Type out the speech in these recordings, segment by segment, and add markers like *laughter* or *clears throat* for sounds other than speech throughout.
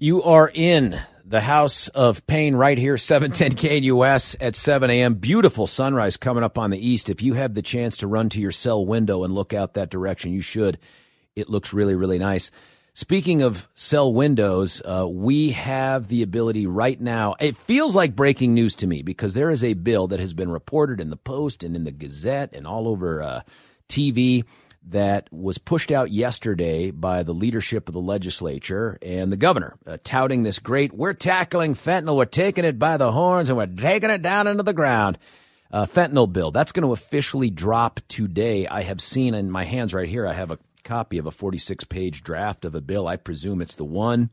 You are in the House of Pain right here, 710 KNUS at 7 a.m. Beautiful sunrise coming up on the east. If you have the chance to run to your cell window and look out that direction, you should. It looks really, really nice. Speaking of cell windows, uh, we have the ability right now. It feels like breaking news to me because there is a bill that has been reported in the Post and in the Gazette and all over uh, TV that was pushed out yesterday by the leadership of the legislature and the governor, uh, touting this great, we're tackling fentanyl, we're taking it by the horns, and we're taking it down into the ground. Uh, fentanyl bill. That's going to officially drop today. I have seen in my hands right here, I have a copy of a 46 page draft of a bill. I presume it's the one.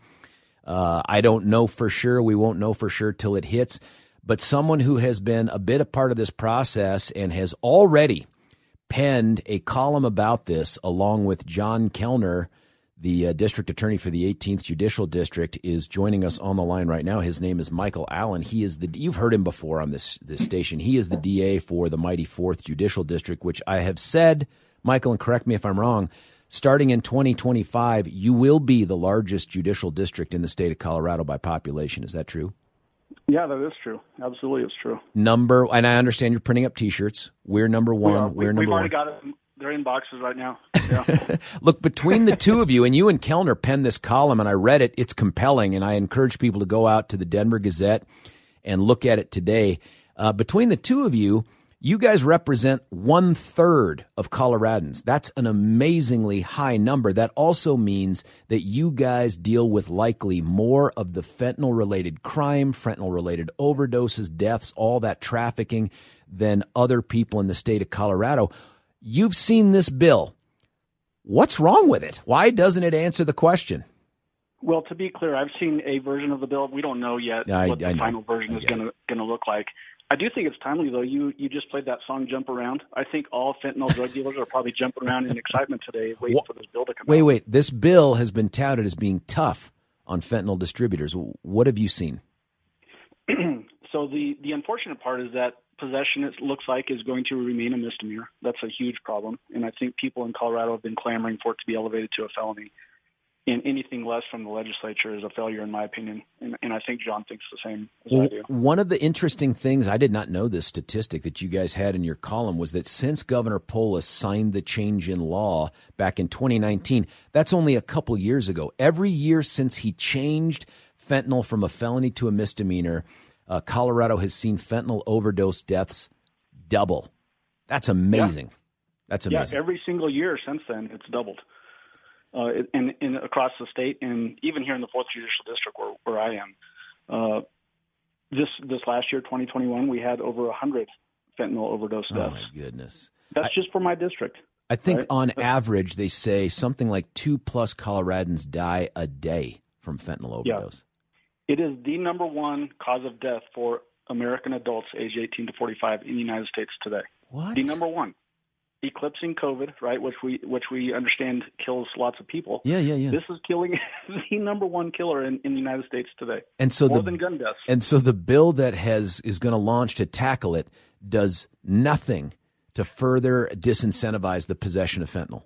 Uh, I don't know for sure. We won't know for sure till it hits. But someone who has been a bit a part of this process and has already penned a column about this along with John Kellner, the uh, district attorney for the 18th Judicial District, is joining us on the line right now. His name is Michael Allen. He is the you've heard him before on this this station. He is the DA for the mighty Fourth Judicial District, which I have said, Michael, and correct me if I'm wrong. Starting in 2025, you will be the largest judicial district in the state of Colorado by population. Is that true? Yeah, that is true. Absolutely, it's true. Number, and I understand you're printing up T-shirts. We're number one. We are. We're number We've already one. got it. They're in boxes right now. *laughs* Yeah. Look, between the two of you, and you and Kellner penned this column, and I read it. It's compelling, and I encourage people to go out to the Denver Gazette and look at it today. Uh, between the two of you, you guys represent one third of Coloradans. That's an amazingly high number. That also means that you guys deal with likely more of the fentanyl related crime, fentanyl related overdoses, deaths, all that trafficking than other people in the state of Colorado. You've seen this bill. What's wrong with it? Why doesn't it answer the question? Well, to be clear, I've seen a version of the bill. We don't know yet I- what the final version is I get going to going to look like. I do think it's timely, though. You you just played that song "Jump Around." I think all fentanyl drug dealers are probably jumping around in excitement today, waiting for this bill to come Wait, out. wait. Wait, this bill has been touted as being tough on fentanyl distributors. What have you seen? *clears throat* So the the unfortunate part is that possession, it looks like, is going to remain a misdemeanor. That's a huge problem, and I think people in Colorado have been clamoring for it to be elevated to a felony. And anything less from the legislature is a failure, in my opinion. And, and I think John thinks the same as I Well, do. one of the interesting things, I did not know this statistic that you guys had in your column, was that since Governor Polis signed the change in law back in 2019, that's only a couple years ago. Every year since he changed fentanyl from a felony to a misdemeanor, uh, Colorado has seen fentanyl overdose deaths double. That's amazing. That's amazing. Yeah, amazing. every single year since then, it's doubled. Uh, in, in across the state, and even here in the fourth judicial district where, where I am, uh, this this last year, 2021, we had over 100 fentanyl overdose deaths. oh, my goodness. That's just for my district. I think Right. on average, they say something like two plus Coloradans die a day from fentanyl overdose. Yeah. It is the number one cause of death for American adults aged 18 to 45 in the United States today. What? The number one, eclipsing COVID, right, which we which we understand kills lots of people. Yeah, yeah, yeah. This is killing *laughs* the number one killer in, in the United States today. And so More the than gun deaths. and so the bill that has is going to launch to tackle it does nothing to further disincentivize the possession of fentanyl.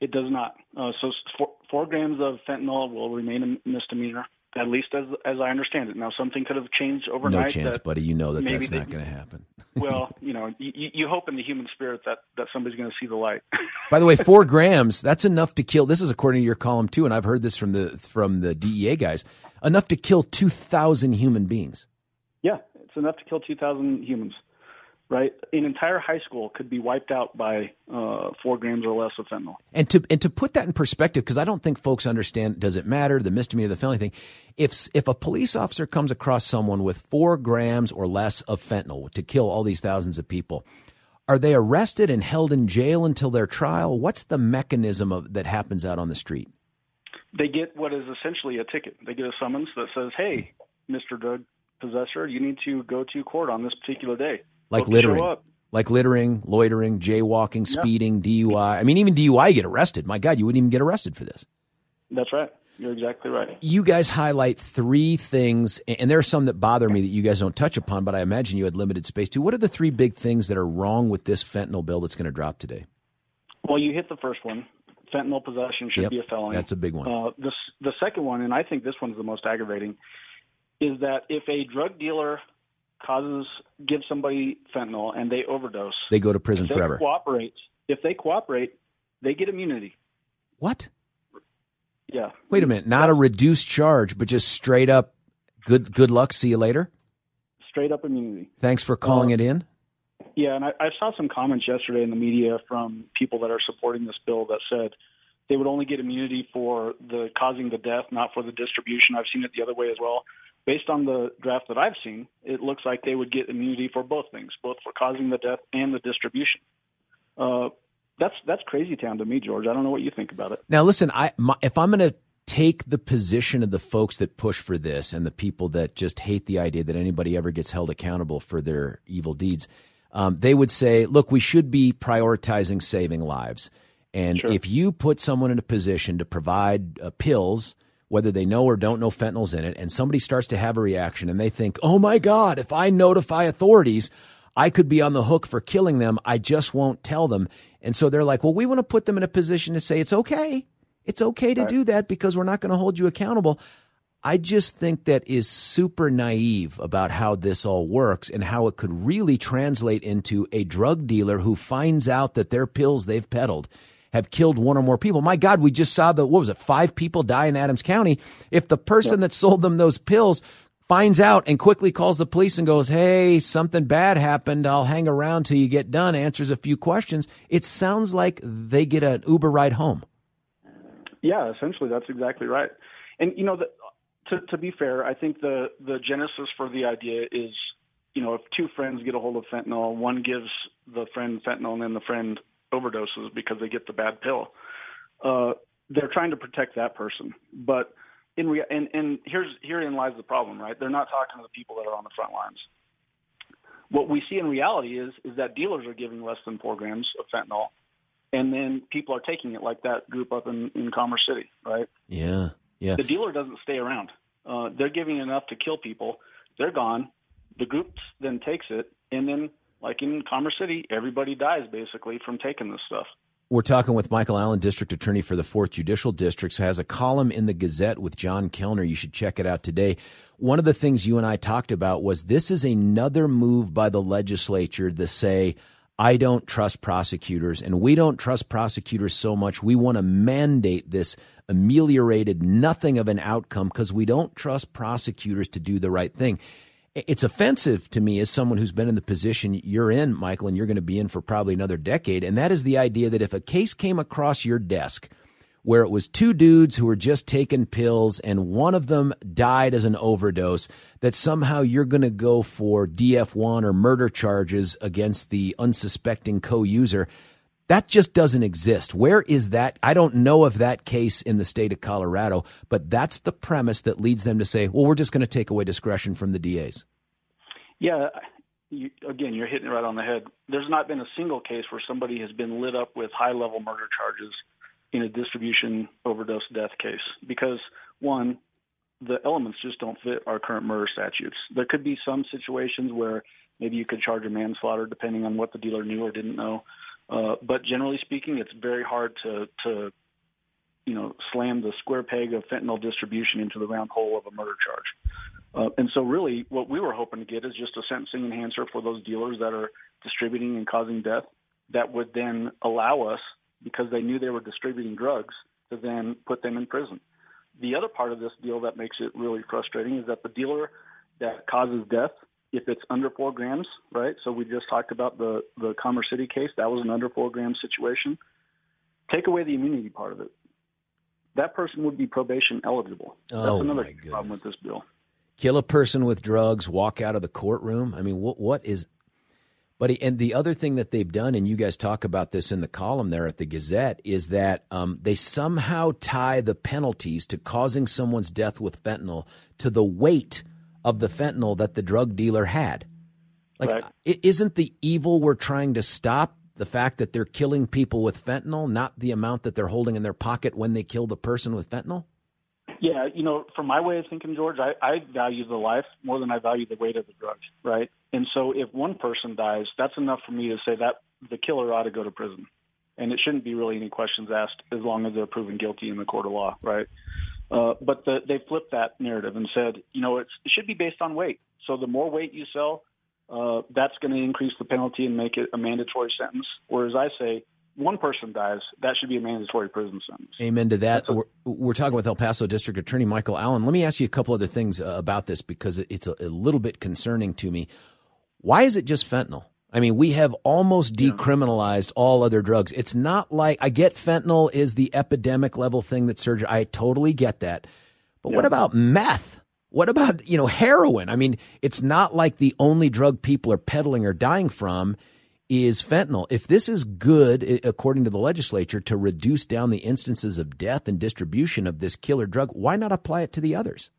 It does not. Uh, so four, four grams of fentanyl will remain a misdemeanor, at least as as I understand it. Now, something could have changed overnight. no chance, buddy. You know that that's they- not going to happen. *laughs* Well, *laughs* you know, you, you hope in the human spirit that that somebody's going to see the light. *laughs* By the way, four grams, that's enough to kill. This is according to your column too, and I've heard this from the from the DEA guys. Enough to kill two thousand human beings. yeah, it's enough to kill 2,000 humans. Right, an entire high school could be wiped out by uh, four grams or less of fentanyl. And to and to put that in perspective, because I don't think folks understand. Does it matter the misdemeanor, the felony thing? If if a police officer comes across someone with four grams or less of fentanyl to kill all these thousands of people, Are they arrested and held in jail until their trial? What's the mechanism of, that happens out on the street? They get what is essentially a ticket. They get a summons that says, "Hey, Mr. Drug Possessor, you need to go to court on this particular day." Like littering. Like littering, loitering, jaywalking, speeding, DUI. I mean, even DUI, you get arrested. My God, you wouldn't even get arrested for this. That's right. You're exactly right. You guys highlight three things, and there are some that bother me that you guys don't touch upon, but I imagine you had limited space to. What are the three big things that are wrong with this fentanyl bill that's going to drop today? Well, you hit the first one. Fentanyl possession should Yep, be a felony. that's a big one. Uh, the the second one, and I think this one's the most aggravating, is that if a drug dealer causes gives somebody fentanyl and they overdose, They go to prison if they forever. cooperate. If they cooperate, they get immunity. What? Yeah. Wait a minute. Not a reduced charge, but just straight up good good luck. See you later. Straight up immunity. Thanks for calling Uh, it in. Yeah, and I, I saw some comments yesterday in the media from people that are supporting this bill that said they would only get immunity for the causing the death, not for the distribution. I've seen it the other way as well. Based on the draft that I've seen, it looks like they would get immunity for both things, both for causing the death and the distribution. Uh, that's that's crazy town to me, George. I don't know what you think about it. Now, listen. I my, if I'm going to take the position of the folks that push for this and the people that just hate the idea that anybody ever gets held accountable for their evil deeds, um, they would say, "Look, we should be prioritizing saving lives." And Sure. if you put someone in a position to provide uh, pills, whether they know or don't know fentanyl's in it, and somebody starts to have a reaction and they think, "Oh my God, if I notify authorities." I could be on the hook for killing them. I just won't tell them. And so they're like, well, we want to put them in a position to say it's okay. It's okay to do that because we're not going to hold you accountable. I just think that is super naive about how this all works and how it could really translate into a drug dealer who finds out that their pills they've peddled have killed one or more people. My God, we just saw the, what was it, five people die in Adams County. If the person that sold them those pills finds out and quickly calls the police and goes, Hey, something bad happened. I'll hang around till you get done, answers a few questions. It sounds like they get an Uber ride home. Yeah, essentially, that's exactly right. And you know, the, to to be fair, I think the the genesis for the idea is, you know, if two friends get a hold of fentanyl, one gives the friend fentanyl, and then the friend overdoses because they get the bad pill. Uh, they're trying to protect that person, but in rea- and and here's herein lies the problem, right? They're not talking to the people that are on the front lines. What we see in reality is is that dealers are giving less than four grams of fentanyl, and then people are taking it, like that group up in in Commerce City, right? Yeah. Yeah. The dealer doesn't stay around. Uh, they're giving enough to kill people. They're gone. The group then takes it, and then, like in Commerce City, everybody dies basically from taking this stuff. We're talking with Michael Allen, District Attorney for the 4th Judicial District, who has a column in the Gazette with John Kellner. You should check it out today. One of the things you and I talked about was this is another move by the legislature to say, I don't trust prosecutors, and we don't trust prosecutors so much. We want to mandate this ameliorated, nothing of an outcome because we don't trust prosecutors to do the right thing. It's offensive to me as someone who's been in the position you're in, Michael, and you're going to be in for probably another decade. And that is the idea that if a case came across your desk where it was two dudes who were just taking pills and one of them died as an overdose, that somehow you're going to go for DF1 or murder charges against the unsuspecting co user. That just doesn't exist. Where is that? I don't know of that case in the state of Colorado, but that's the premise that leads them to say, well, we're just going to take away discretion from the DAs. Yeah, you, again, you're hitting it right on the head. There's not been a single case where somebody has been lit up with high level murder charges in a distribution overdose death case because, one, the elements just don't fit our current murder statutes. There could be some situations where maybe you could charge a manslaughter depending on what the dealer knew or didn't know. Uh, but generally speaking, it's very hard to, to, you know, slam the square peg of fentanyl distribution into the round hole of a murder charge. Uh, and so, really, what we were hoping to get is just a sentencing enhancer for those dealers that are distributing and causing death that would then allow us, because they knew they were distributing drugs, to then put them in prison. The other part of this deal that makes it really frustrating is that the dealer that causes death, if it's under four grams, right? So we just talked about the the Commerce City case. That was an under four gram situation. Take away the immunity part of it. That person would be probation eligible. Oh, That's another problem with this bill. Kill a person with drugs, walk out of the courtroom. I mean, what what is But and the other thing that they've done, and you guys talk about this in the column there at the Gazette, is that um, they somehow tie the penalties to causing someone's death with fentanyl to the weight of the fentanyl that the drug dealer had. Like, right. isn't the evil we're trying to stop the fact that they're killing people with fentanyl, not the amount that they're holding in their pocket when they kill the person with fentanyl? Yeah, you know, from my way of thinking, George, I, I value the life more than I value the weight of the drugs, right? And so if one person dies, that's enough for me to say that the killer ought to go to prison. And it shouldn't be really any questions asked as long as they're proven guilty in the court of law, right? Uh, but the, they flipped that narrative and said, you know, it's, it should be based on weight. So the more weight you sell, uh, that's going to increase the penalty and make it a mandatory sentence. Whereas I say, one person dies, that should be a mandatory prison sentence. Amen to that. A, we're, we're, talking with El Paso District Attorney Michael Allen. Let me ask you a couple other things uh, about this because it's a, a, little bit concerning to me. Why is it just fentanyl? I mean, we have almost decriminalized all other drugs. It's not like I get fentanyl is the epidemic level thing that surgery. I totally get that. But yeah. what about meth? What about, you know, heroin? I mean, it's not like the only drug people are peddling or dying from is fentanyl. If this is good, according to the legislature, to reduce down the instances of death and distribution of this killer drug, why not apply it to the others?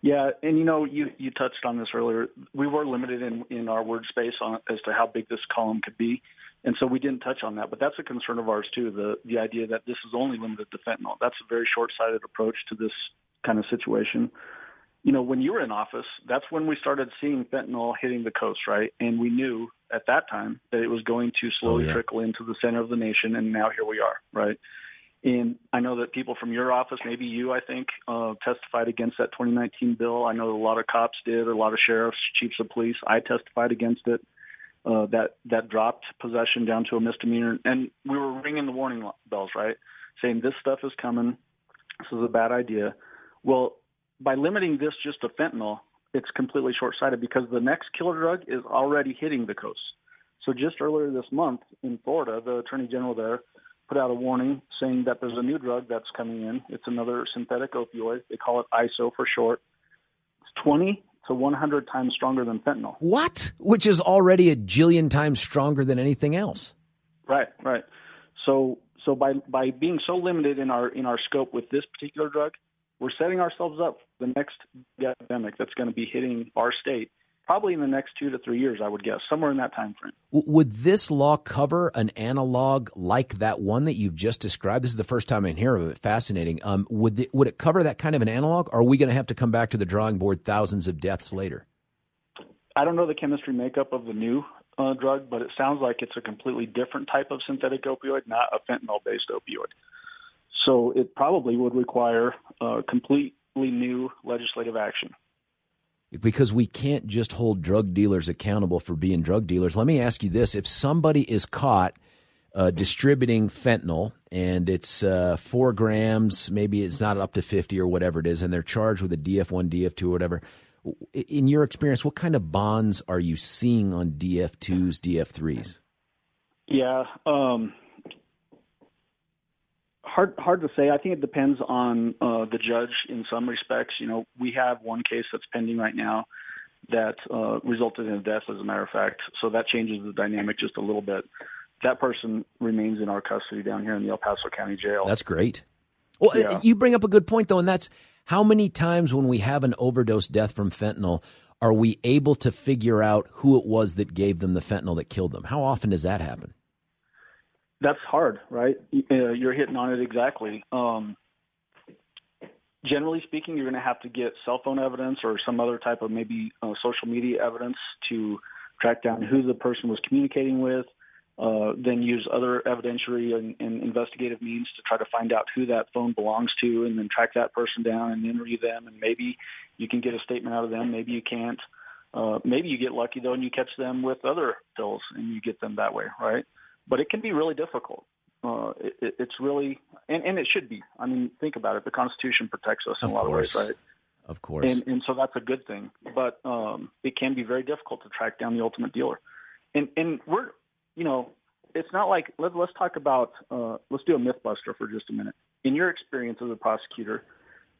Yeah, and you know, you you touched on this earlier. We were limited in in our word space on as to how big this column could be, and so we didn't touch on that. But that's a concern of ours too. The the idea that this is only limited to fentanyl. That's a very short sighted approach to this kind of situation you know, when you were in office, that's when we started seeing fentanyl hitting the coast, right? And we knew at that time that it was going to oh, slowly oh, yeah. trickle into the center of the nation, and now here we are, right? And I know that people from your office, maybe you, I think, uh, testified against that 2019 bill. I know a lot of cops did, a lot of sheriffs, chiefs of police. I testified against it. Uh, that that dropped possession down to a misdemeanor, and we were ringing the warning bells, right? Saying this stuff is coming. This is a bad idea. Well, by limiting this just to fentanyl, it's completely short sighted because the next killer drug is already hitting the coast. So just earlier this month in Florida, the attorney general there put out a warning saying that there's a new drug that's coming in. It's another synthetic opioid. They call it ISO for short. It's 20 to 100 times stronger than fentanyl. What? Which is already a jillion times stronger than anything else. Right, right. So so by by being so limited in our in our scope with this particular drug, we're setting ourselves up for the next epidemic that's going to be hitting our state probably in the next two to three years, I would guess, somewhere in that time frame. Would this law cover an analog like that one that you've just described? This is the first time I hear of it. Fascinating. Um, would the, would it cover that kind of an analog? Or are we going to have to come back to the drawing board thousands of deaths later? I don't know the chemistry makeup of the new uh, drug, but it sounds like it's a completely different type of synthetic opioid, not a fentanyl-based opioid. So it probably would require uh, completely new legislative action. Because we can't just hold drug dealers accountable for being drug dealers. Let me ask you this: If somebody is caught uh, distributing fentanyl and it's uh, four grams, maybe it's not up to fifty or whatever it is, and they're charged with a DF one, DF two, whatever. In your experience, what kind of bonds are you seeing on DF twos, DF threes? Yeah, um, hard hard to say. I think it depends on uh, the judge in some respects. You know, we have one case that's pending right now that uh, resulted in a death, as a matter of fact. So that changes the dynamic just a little bit. That person remains in our custody down here in the El Paso County Jail. That's great. Well, yeah. you bring up a good point though, and that's how many times when we have an overdose death from fentanyl are we able to figure out who it was that gave them the fentanyl that killed them? How often does that happen? That's hard, right? Uh, you're hitting on it exactly. Um, generally speaking, you're going to have to get cell phone evidence or some other type of maybe uh, social media evidence to track down who the person was communicating with. Uh, then use other evidentiary and, and, investigative means to try to find out who that phone belongs to, and then track that person down and interview them. And maybe you can get a statement out of them. Maybe you can't. Uh, maybe you get lucky though, and you catch them with other pills, and you get them that way, right? But it can be really difficult. Uh, it, it's really, and, and it should be. I mean, think about it. The Constitution protects us in of a lot course. of ways, right? Of course. And, and so that's a good thing. But um, it can be very difficult to track down the ultimate dealer. And, and we're, you know, it's not like, let, let's talk about, uh, let's do a mythbuster for just a minute. In your experience as a prosecutor,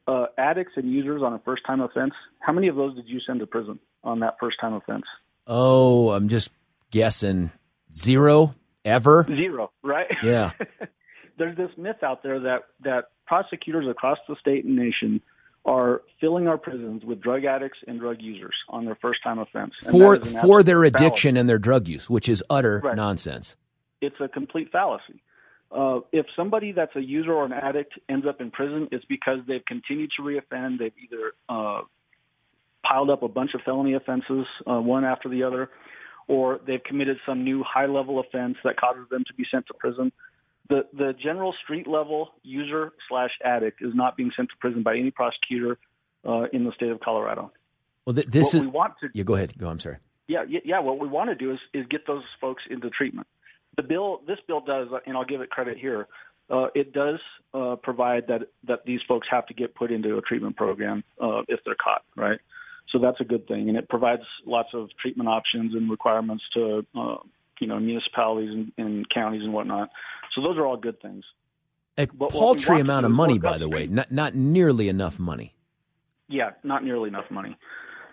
uh, addicts and users on a first time offense, how many of those did you send to prison on that first time offense? Oh, I'm just guessing zero ever. Zero, right? Yeah. *laughs* There's this myth out there that that prosecutors across the state and nation are filling our prisons with drug addicts and drug users on their first time offense for for their addiction fallacy. and their drug use, which is utter right. nonsense. It's a complete fallacy. Uh, if somebody that's a user or an addict ends up in prison, it's because they've continued to reoffend. They've either uh, piled up a bunch of felony offenses, uh, one after the other, or they've committed some new high level offense that causes them to be sent to prison. The the general street level user slash addict is not being sent to prison by any prosecutor uh, in the state of Colorado. Well, th- this what is. We want to, yeah, go ahead. Go. I'm sorry. Yeah, yeah. What we want to do is is get those folks into treatment. The bill, this bill does, and I'll give it credit here. Uh, it does uh, provide that that these folks have to get put into a treatment program uh, if they're caught, right? So that's a good thing, and it provides lots of treatment options and requirements to uh, you know municipalities and, and counties and whatnot. So those are all good things. A but paltry amount of money, by the way, not not nearly enough money. Yeah, not nearly enough money.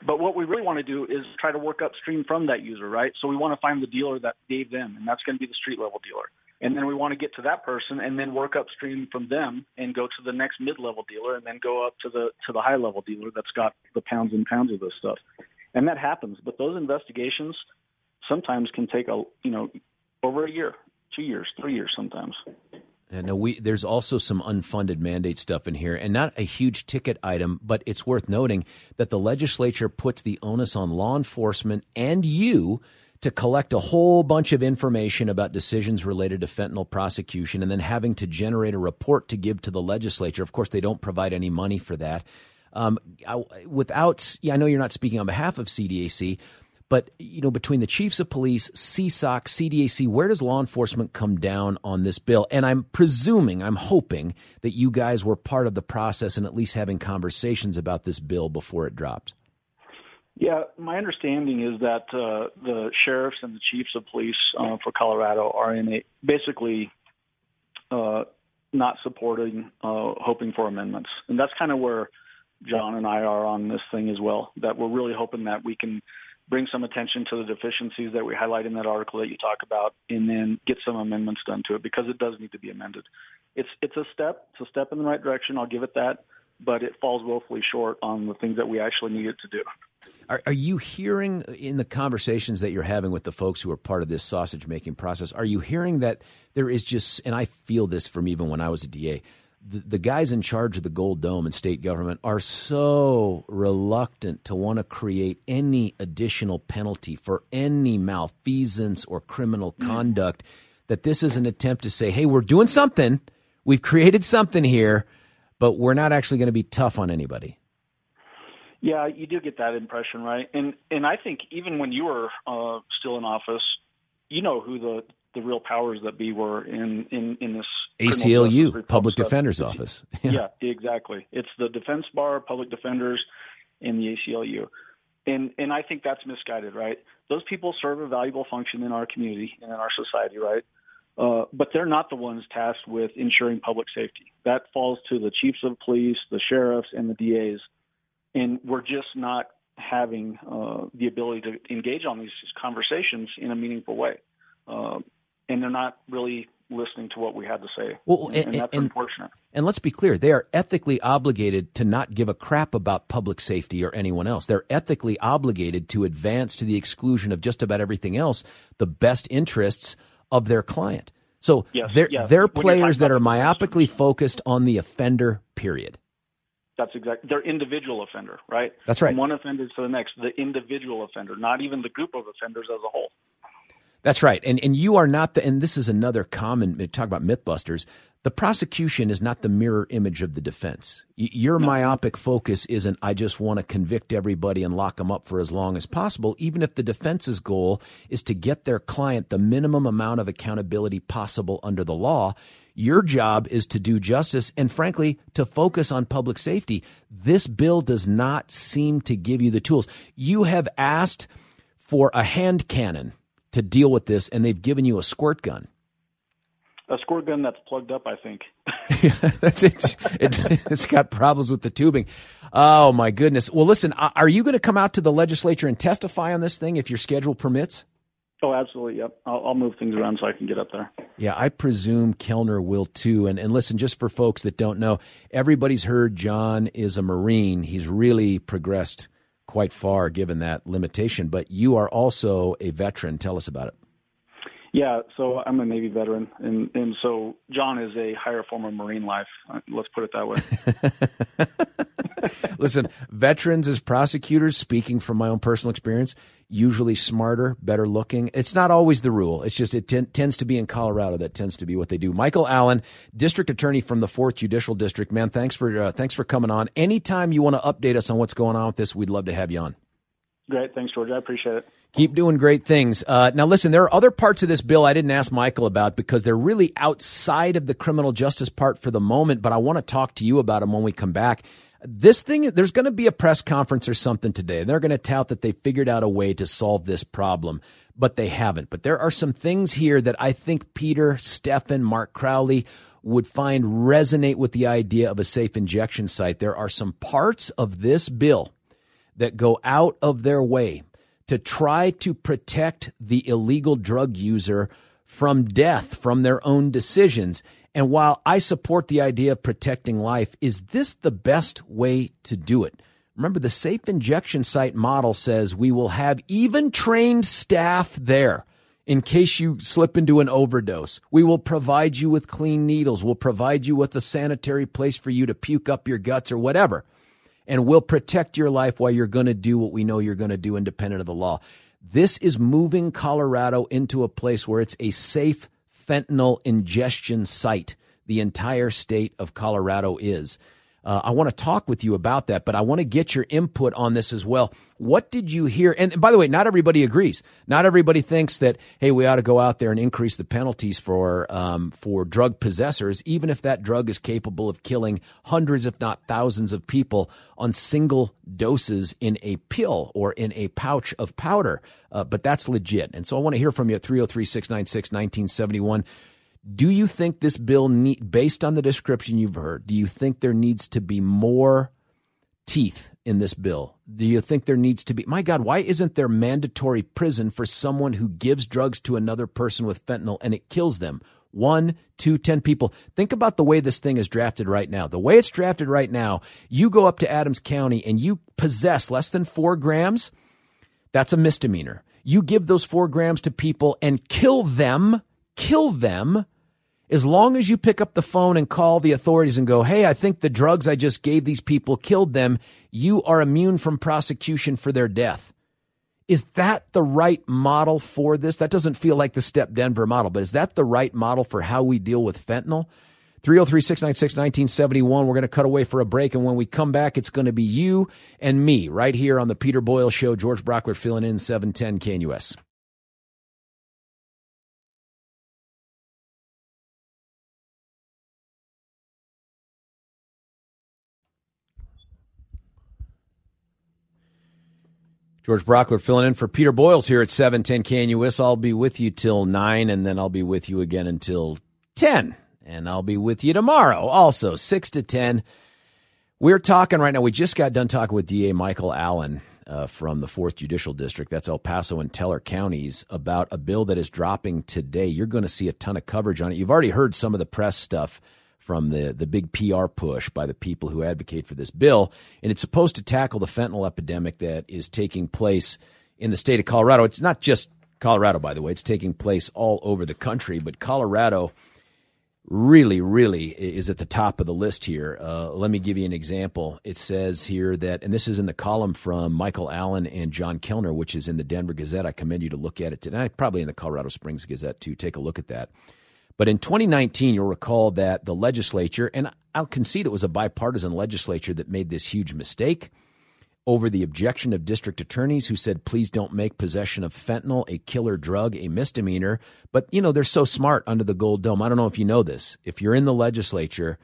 But what we really want to do is try to work upstream from that user, right? So we want to find the dealer that gave them, and that's going to be the street level dealer. And then we want to get to that person and then work upstream from them and go to the next mid level dealer and then go up to the to the high level dealer that's got the pounds and pounds of this stuff. And that happens. But those investigations sometimes can take a you know over a year, two years, three years sometimes. And no, we there's also some unfunded mandate stuff in here, and not a huge ticket item, but it's worth noting that the legislature puts the onus on law enforcement and you to collect a whole bunch of information about decisions related to fentanyl prosecution, and then having to generate a report to give to the legislature. Of course, they don't provide any money for that. Um, I, without, yeah, I know you're not speaking on behalf of CDAC, but you know, between the chiefs of police, CSOC, CDAC, where does law enforcement come down on this bill? And I'm presuming, I'm hoping that you guys were part of the process and at least having conversations about this bill before it dropped. Yeah, my understanding is that uh, the sheriffs and the chiefs of police uh, for Colorado are in a basically uh, not supporting, uh, hoping for amendments, and that's kind of where John and I are on this thing as well. That we're really hoping that we can bring some attention to the deficiencies that we highlight in that article that you talk about, and then get some amendments done to it because it does need to be amended. It's it's a step, it's a step in the right direction. I'll give it that, but it falls woefully short on the things that we actually need it to do. Are, are you hearing in the conversations that you're having with the folks who are part of this sausage making process? Are you hearing that there is just, and I feel this from even when I was a DA, the, the guys in charge of the Gold Dome and state government are so reluctant to want to create any additional penalty for any malfeasance or criminal mm. conduct that this is an attempt to say, hey, we're doing something. We've created something here, but we're not actually going to be tough on anybody. Yeah, you do get that impression, right? And and I think even when you were uh, still in office, you know who the the real powers that be were in in in this ACLU, Public stuff. Defender's Office. *laughs* Yeah. yeah, exactly. It's the Defense Bar, Public Defenders, and the ACLU. And and I think that's misguided, right? Those people serve a valuable function in our community and in our society, right? Uh, but they're not the ones tasked with ensuring public safety. That falls to the chiefs of police, the sheriffs, and the DAs. And we're just not having uh, the ability to engage on these conversations in a meaningful way. Uh, and they're not really listening to what we had to say. Well, and, and, and that's and, unfortunate. And let's be clear, they are ethically obligated to not give a crap about public safety or anyone else. They're ethically obligated to advance to the exclusion of just about everything else the best interests of their client. So yes, they're, yes. they're players that are myopically focused on the offender, period. That's exactly. They're individual offender, right? That's right. From one offender to the next, the individual offender, not even the group of offenders as a whole. That's right. And and you are not the and this is another common talk about mythbusters. The prosecution is not the mirror image of the defense. Your no. myopic focus isn't I just want to convict everybody and lock them up for as long as possible, even if the defense's goal is to get their client the minimum amount of accountability possible under the law. Your job is to do justice and frankly to focus on public safety. This bill does not seem to give you the tools. You have asked for a hand cannon to deal with this, and they've given you a squirt gun. A squirt gun that's plugged up, I think. *laughs* that's it. it. has got problems with the tubing. Oh my goodness. Well, listen, uh, are you going to come out to the legislature and testify on this thing if your schedule permits? Oh, absolutely. Yep. I'll, I'll, move things around so I can get up there. Yeah, I presume Kellner will too. And and listen, just for folks that don't know, everybody's heard John is a Marine. He's really progressed quite far given that limitation. But you are also a veteran. Tell us about it. Yeah, so I'm a Navy veteran, and and so John is a higher form of Marine life. Uh, let's put it that way. *laughs* Listen, veterans as prosecutors, speaking from my own personal experience, usually smarter, better looking. It's not always the rule. It's just it t- tends to be in Colorado. That tends to be what they do. Michael Allen, district attorney from the Fourth Judicial District. Man, thanks for uh, thanks for coming on. Anytime you want to update us on what's going on with this, we'd love to have you on. Great, thanks, George. I appreciate it. Keep doing great things. Uh, now, listen, there are other parts of this bill I didn't ask Michael about because they're really outside of the criminal justice part for the moment, but I want to talk to you about them when we come back. This thing, there's going to be a press conference or something today, they're going to tout that they figured out a way to solve this problem, but they haven't. But there are some things here that I think Peter, Stefan, Mark Crowley would find resonate with the idea of a safe injection site. There are some parts of this bill that go out of their way to try to protect the illegal drug user from death from their own decisions. And while I support the idea of protecting life, is this the best way to do it? Remember, the safe injection site model says we will have even trained staff there in case you slip into an overdose. We will provide you with clean needles. We'll provide you with a sanitary place for you to puke up your guts or whatever and will protect your life while you're going to do what we know you're going to do independent of the law. This is moving Colorado into a place where it's a safe fentanyl ingestion site. The entire state of Colorado is. Uh, I want to talk with you about that, but I want to get your input on this as well. What did you hear? And by the way, not everybody agrees. Not everybody thinks that hey, we ought to go out there and increase the penalties for um, for drug possessors, even if that drug is capable of killing hundreds, if not thousands, of people on single doses in a pill or in a pouch of powder. Uh, but that's legit. And so I want to hear from you at 303 696 1971. Do you think this bill, need, based on the description you've heard, do you think there needs to be more teeth in this bill? Do you think there needs to be, my God, why isn't there mandatory prison for someone who gives drugs to another person with fentanyl and it kills them? One, two, ten people. Think about the way this thing is drafted right now. The way it's drafted right now, you go up to Adams County and you possess less than four grams, that's a misdemeanor. You give those four grams to people and kill them kill them as long as you pick up the phone and call the authorities and go, Hey, I think the drugs I just gave these people killed them. You are immune from prosecution for their death. Is that the right model for this? That doesn't feel like the Step Denver model, but is that the right model for how we deal with fentanyl? 303 696 1971. We're going to cut away for a break. And when we come back, it's going to be you and me right here on the Peter Boyles Show. George Brauchler filling in 710 KNUS. George Brauchler filling in for Peter Boyles here at 710 KNUS. I'll be with you till 9, and then I'll be with you again until 10. And I'll be with you tomorrow, also 6 to 10. We're talking right now. We just got done talking with DA Michael Allen uh, from the 4th Judicial District. That's El Paso and Teller counties about a bill that is dropping today. You're going to see a ton of coverage on it. You've already heard some of the press stuff from the, the big PR push by the people who advocate for this bill. And it's supposed to tackle the fentanyl epidemic that is taking place in the state of Colorado. It's not just Colorado, by the way, it's taking place all over the country, but Colorado really, really is at the top of the list here. Uh, let me give you an example. It says here that, and this is in the column from Michael Allen and John Kellner, which is in the Denver Gazette. I commend you to look at it tonight, probably in the Colorado Springs Gazette too. Take a look at that. But in 2019, you'll recall that the legislature, and I'll concede it was a bipartisan legislature that made this huge mistake over the objection of district attorneys who said, please don't make possession of fentanyl a killer drug, a misdemeanor. But, you know, they're so smart under the gold dome. I don't know if you know this. If you're in the legislature,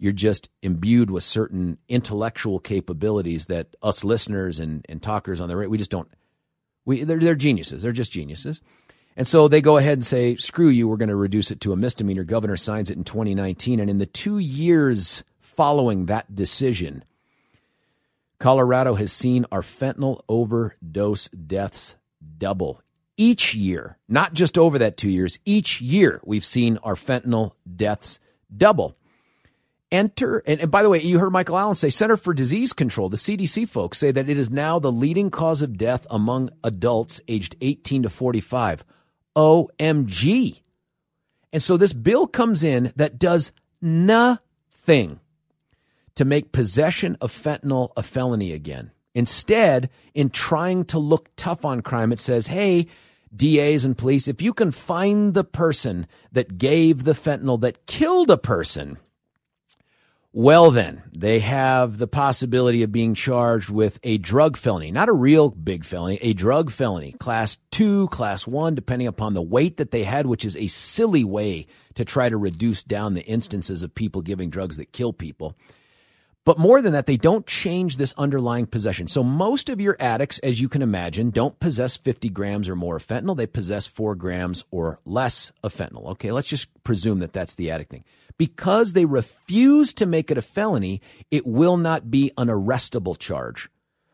you're just imbued with certain intellectual capabilities that us listeners and, and talkers on the right, we just don't, we, they're, they're geniuses. They're just geniuses. And so they go ahead and say, screw you, we're going to reduce it to a misdemeanor. Governor signs it in 2019. And in the two years following that decision, Colorado has seen our fentanyl overdose deaths double each year, not just over that two years, each year we've seen our fentanyl deaths double. Enter, and, and, by the way, you heard Michael Allen say Center for Disease Control, the CDC folks say that it is now the leading cause of death among adults aged 18 to 45. OMG. And so this bill comes in that does nothing to make possession of fentanyl a felony again. Instead, in trying to look tough on crime, it says, hey, DAs and police, if you can find the person that gave the fentanyl that killed a person, well, then, they have the possibility of being charged with a drug felony, not a real big felony, a drug felony, class two, class one, depending upon the weight that they had, which is a silly way to try to reduce down the instances of people giving drugs that kill people. But more than that, they don't change this underlying possession. So most of your addicts, as you can imagine, don't possess 50 grams or more of fentanyl. They possess four grams or less of fentanyl. Okay, let's just presume that that's the addict thing. Because they refuse to make it a felony, it will not be an arrestable charge.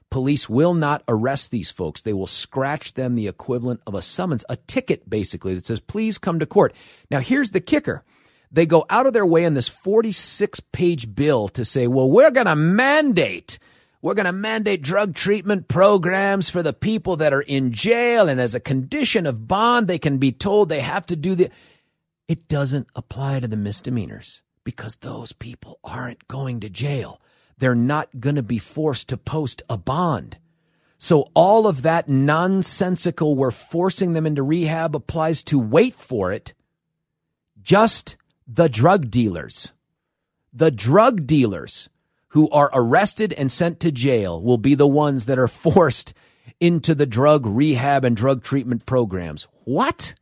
Police will not arrest these folks. They will scratch them the equivalent of a summons, a ticket basically that says, please come to court. Now, here's the kicker they go out of their way in this 46 page bill to say, well, we're going to mandate. We're going to mandate drug treatment programs for the people that are in jail. And as a condition of bond, they can be told they have to do the. It doesn't apply to the misdemeanors because those people aren't going to jail. They're not going to be forced to post a bond. So all of that nonsensical, we're forcing them into rehab applies to wait for it. Just the drug dealers. The drug dealers who are arrested and sent to jail will be the ones that are forced into the drug rehab and drug treatment programs. What?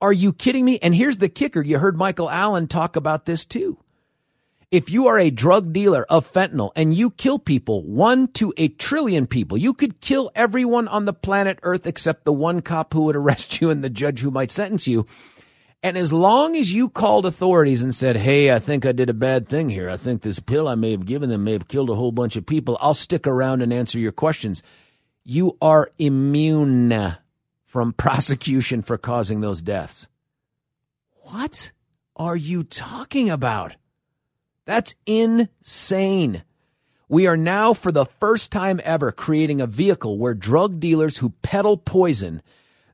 Are you kidding me? And here's the kicker. You heard Michael Allen talk about this too. If you are a drug dealer of fentanyl and you kill people, one to a trillion people, you could kill everyone on the planet Earth except the one cop who would *laughs* arrest you and the judge who might sentence you. And as long as you called authorities and said, Hey, I think I did a bad thing here. I think this pill I may have given them may have killed a whole bunch of people. I'll stick around and answer your questions. You are immune from *laughs* prosecution for causing those deaths. What are you talking about? That's insane. We are now, for the first time ever, creating a vehicle where drug dealers who peddle poison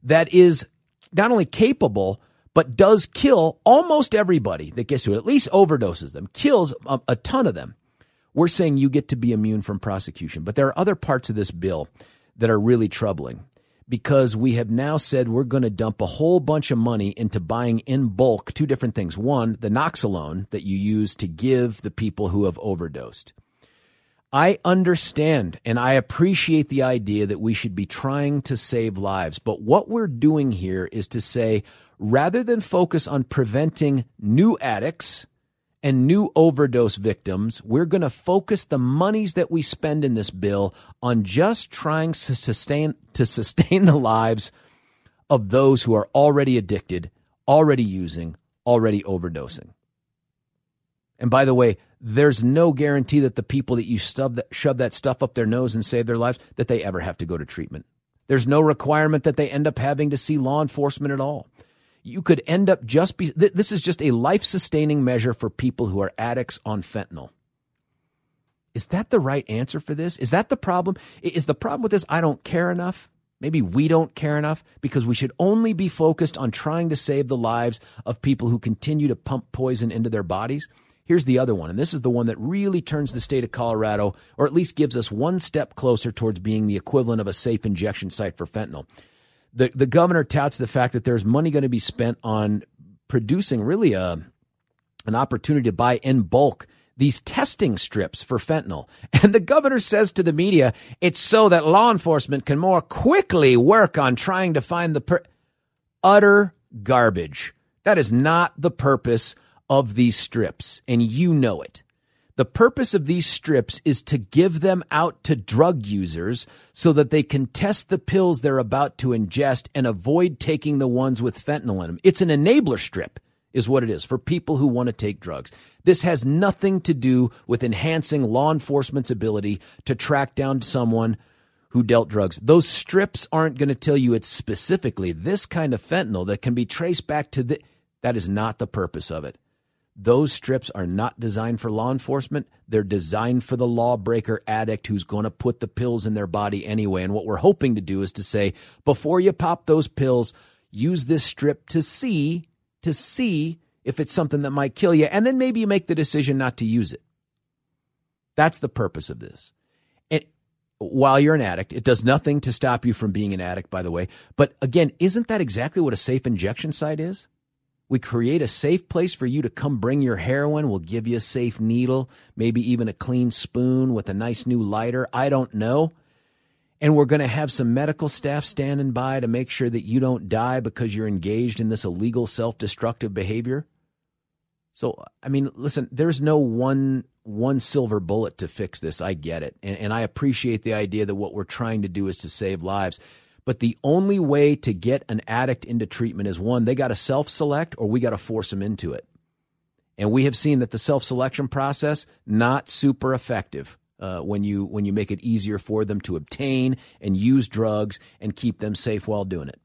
that is not only capable, but does kill almost everybody that gets to it, at least overdoses them, kills a, a ton of them. We're saying you get to be immune from prosecution. But there are other parts of this bill that are really troubling because we have now said we're going to dump a whole bunch of money into buying in bulk two different things. One, the Naloxone that you use to give the people who have overdosed. I understand and I appreciate the idea that we should be trying to save lives. But what we're doing here is to say, rather than focus on preventing new addicts and new overdose victims, we're going to focus the monies that we spend in this bill on just trying to sustain to sustain *laughs* the lives of those who are already addicted, already using, already overdosing. And by the way, there's no guarantee that the people that you that, shove that stuff up their nose and save their lives that they ever have to go to treatment. There's no requirement that they end up having to see law enforcement at all you could end up just be th- this is just a life sustaining measure for people who are addicts on fentanyl. Is that the right answer for this? Is that the problem? Is the problem with this I don't care enough? Maybe we don't care enough because we should only be focused on trying to save the lives of people who continue to pump poison into their bodies. Here's the other one, and this is the one that really turns the state of Colorado, or at least gives us one step closer towards being the equivalent of a safe injection site for fentanyl the the governor touts the fact that there's money going to be spent on producing really a an opportunity to buy in bulk these testing strips for fentanyl. *laughs* And the governor says to the media, it's so that law enforcement can more quickly work on trying to find the per-. utter garbage. That is not the purpose of these strips, and you know it. The purpose of these strips is to give them out to drug users so that they can test the pills they're about to ingest and avoid taking the ones with fentanyl in them. It's an enabler strip, is what it is for people who want to take drugs. This has nothing to do with enhancing law enforcement's ability to track down someone who dealt drugs. Those strips aren't going to tell you it's specifically this kind of fentanyl that can be traced back to the. That is not the purpose of it. Those strips are not designed for law enforcement. They're designed for the lawbreaker addict who's going to put the pills in their body anyway. And what we're hoping to do is to say, before you pop those pills, use this strip to see, to see if it's something that might kill you. And then maybe you make the decision not to use it. That's the purpose of this. And while you're an addict, it does nothing to stop you from being an addict, by the way. But again, isn't that exactly what a safe injection site is? We create a safe place for you to come bring your heroin. We'll give you a safe needle, maybe even a clean spoon with a nice new lighter. I don't know. And we're going to have some medical staff standing by to make sure that you don't die because you're engaged in this illegal self destructive behavior. So, I mean, listen, there's no one one silver bullet to fix this. I get it. And, and I appreciate the idea that what we're trying to do is to save lives. But the only way to get an addict into treatment is one, they got to self select or we got to force them into it. And we have seen that the self selection process, not super effective. Uh, when you when you make it easier for them to obtain and use drugs and keep them safe while doing it.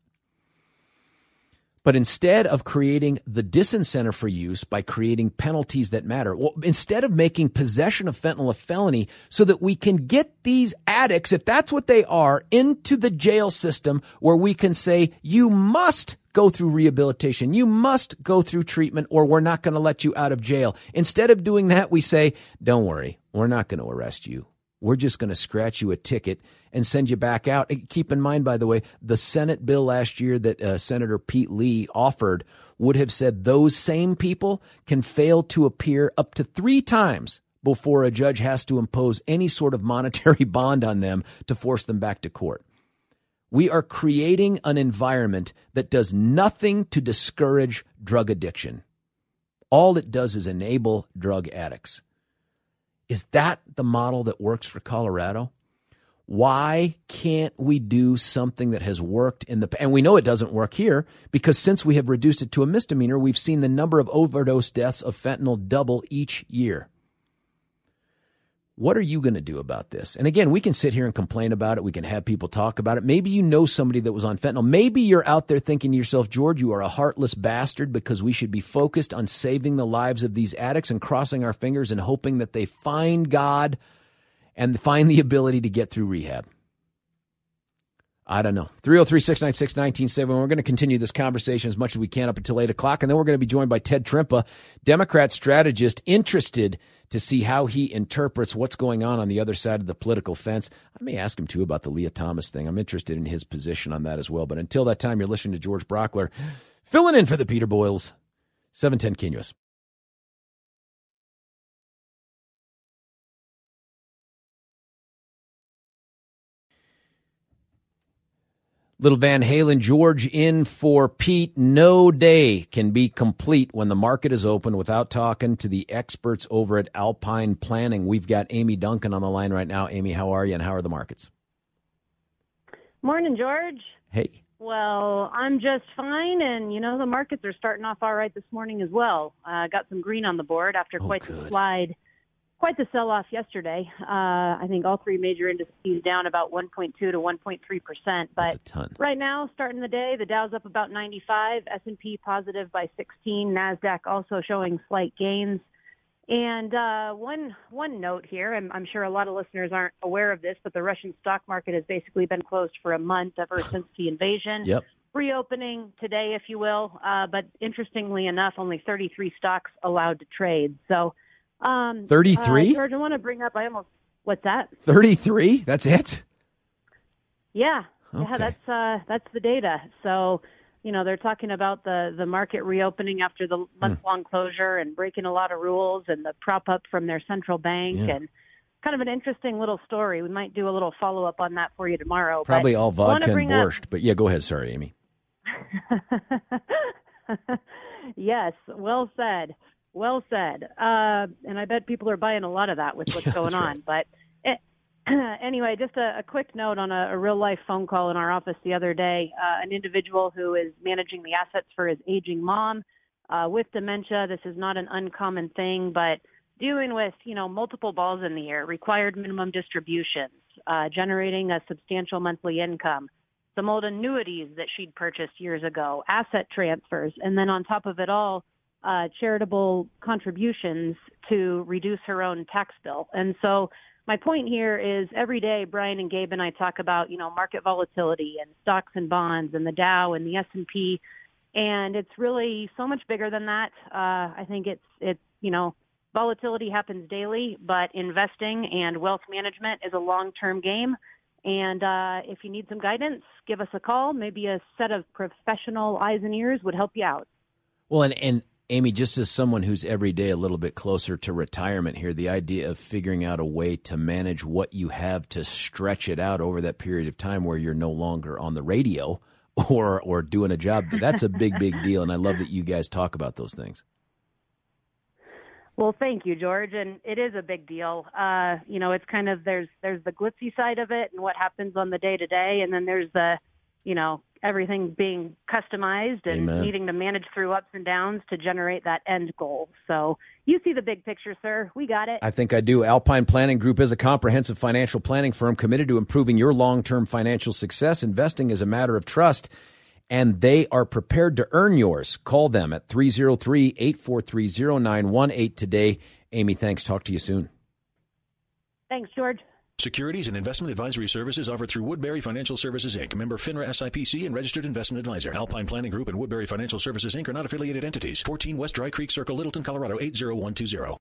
But instead of creating the disincentive for use by creating penalties that matter, well, instead of making possession of fentanyl a felony so that we can get these addicts, if that's what they are, into the jail system where we can say, you must go through rehabilitation. You must go through treatment or we're not going to let you out of jail. Instead of doing that, we say, don't worry, we're not going to arrest you. We're just going to scratch you a ticket and send you back out. Keep in mind, by the way, the Senate bill last year that uh, Senator Pete Lee offered would have said those same people can fail to appear up to three times before a judge has to impose any sort of monetary *laughs* bond on them to force them back to court. We are creating an environment that does nothing to discourage drug addiction. All it does is enable drug addicts. Is that the model that works for Colorado? Why can't we do something that has worked in the and we know it doesn't work here because since we have reduced it to a misdemeanor, we've seen the number of overdose deaths of fentanyl double each year. What are you going to do about this? And again, we can sit here and complain about it. We can have people talk about it. Maybe you know somebody that was on fentanyl. Maybe you're out there thinking to yourself, George, you are a heartless bastard because we should be focused on saving the lives of these addicts and crossing our fingers and hoping that they find God and find the ability to get through rehab. I don't know. 303 696 1970. We're going to continue this conversation as much as we can up until 8 o'clock. And then we're going to be joined by Ted Trimpa, Democrat strategist, interested to see how he interprets what's going on on the other side of the political fence. I may ask him too about the Lia Thomas thing. I'm interested in his position on that as well. But until that time, you're listening to George Brauchler filling in for the Peter Boyles, 710 KNUS. Little Van Halen, George in for Pete. No day can be complete when the market is open without talking to the experts over at Alpine Planning. We've got Amy Duncan on the line right now. Amy, how are you and how are the markets? Morning, George. Hey. Well, I'm just fine, and you know the markets are starting off all right this morning as well. Uh, got some green on the board after Oh, quite good. the slide quite the sell-off yesterday. Uh, I think all three major indices down about 1.2 to 1.3 percent. But right now, starting the day, the Dow's up about 95, S&P positive by 16, Nasdaq also showing slight gains. And uh, one one note here, and I'm sure a lot of listeners aren't aware of this, but the Russian stock market has basically been closed for a month ever *sighs* since the invasion Yep. reopening today, if you will. Uh, but interestingly enough, only 33 stocks allowed to trade. So, um, 33? Uh, George, I want to bring up. I almost what's that? 33? That's it? Yeah, Okay. yeah, that's uh, that's the data. So, you know, they're talking about the the market reopening after the month long closure and breaking a lot of rules and the prop up from their central bank Yeah. and. Kind of an interesting little story. We might do a little follow up on that for you tomorrow. but Probably all vodka and bring up- But yeah, go ahead. Sorry, Amy. *laughs* yes, well said. Well said. Uh, and I bet people are buying a lot of that with what's *laughs* Yeah, going on. But it, *clears throat* anyway, just a, a quick note on a, a real life phone call in our office the other day. Uh, an individual who is managing the assets for his aging mom uh, with dementia. This is not an uncommon thing, but dealing with you know multiple balls in the air, required minimum distributions, uh, generating a substantial monthly income, some old annuities that she'd purchased years ago, asset transfers, and then on top of it all, uh, charitable contributions to reduce her own tax bill. And so my point here is every day Brian and Gabe and I talk about, you know, market volatility and stocks and bonds and the Dow and the S&P and it's really so much bigger than that. Uh, I think it's it's you know volatility happens daily, but investing and wealth management is a long-term game. And uh, if you need some guidance, give us a call. Maybe a set of professional eyes and ears would help you out. Well, and and Amy, just as someone who's every day a little bit closer to retirement here, the idea of figuring out a way to manage what you have to stretch it out over that period of time where you're no longer on the radio *laughs* or or doing a job, that's a big, big deal. And I love that you guys talk about those things. Well, thank you, George, and it is a big deal. Uh, you know, it's kind of there's there's the glitzy side of it and what happens on the day to day, and then there's the you know everything being customized and Amen. needing to manage through ups and downs to generate that end goal. So you see the big picture, sir. We got it. I think I do. Alpine Planning Group is a comprehensive financial planning firm committed to improving your long term financial success. Investing is a matter of trust, and they are prepared to earn yours. Call them at 303 843 0918 today. Amy, thanks. Talk to you soon. Thanks, George. Securities and investment advisory services offered through Woodbury Financial Services Inc., member FINRA SIPC and registered investment advisor. Alpine Planning Group and Woodbury Financial Services Inc. are not affiliated entities. 14 West Dry Creek Circle, Littleton, Colorado 80120.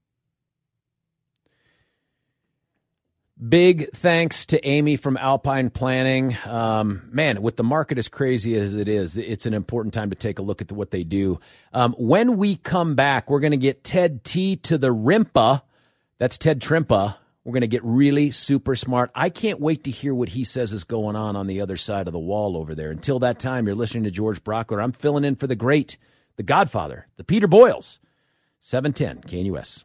Big thanks to Amy from Alpine Planning. Um, man, with the market as crazy as it is, it's an important time to take a look at what they do. Um, when we come back, we're going to get Ted T to the Rimpa. That's Ted Trimpa we're going to get really super smart. I can't wait to hear what he says is going on on the other side of the wall over there. Until that time, you're listening to George Brauchler. I'm filling in for the great, the Godfather, the Peter Boyles. 710 KNUS.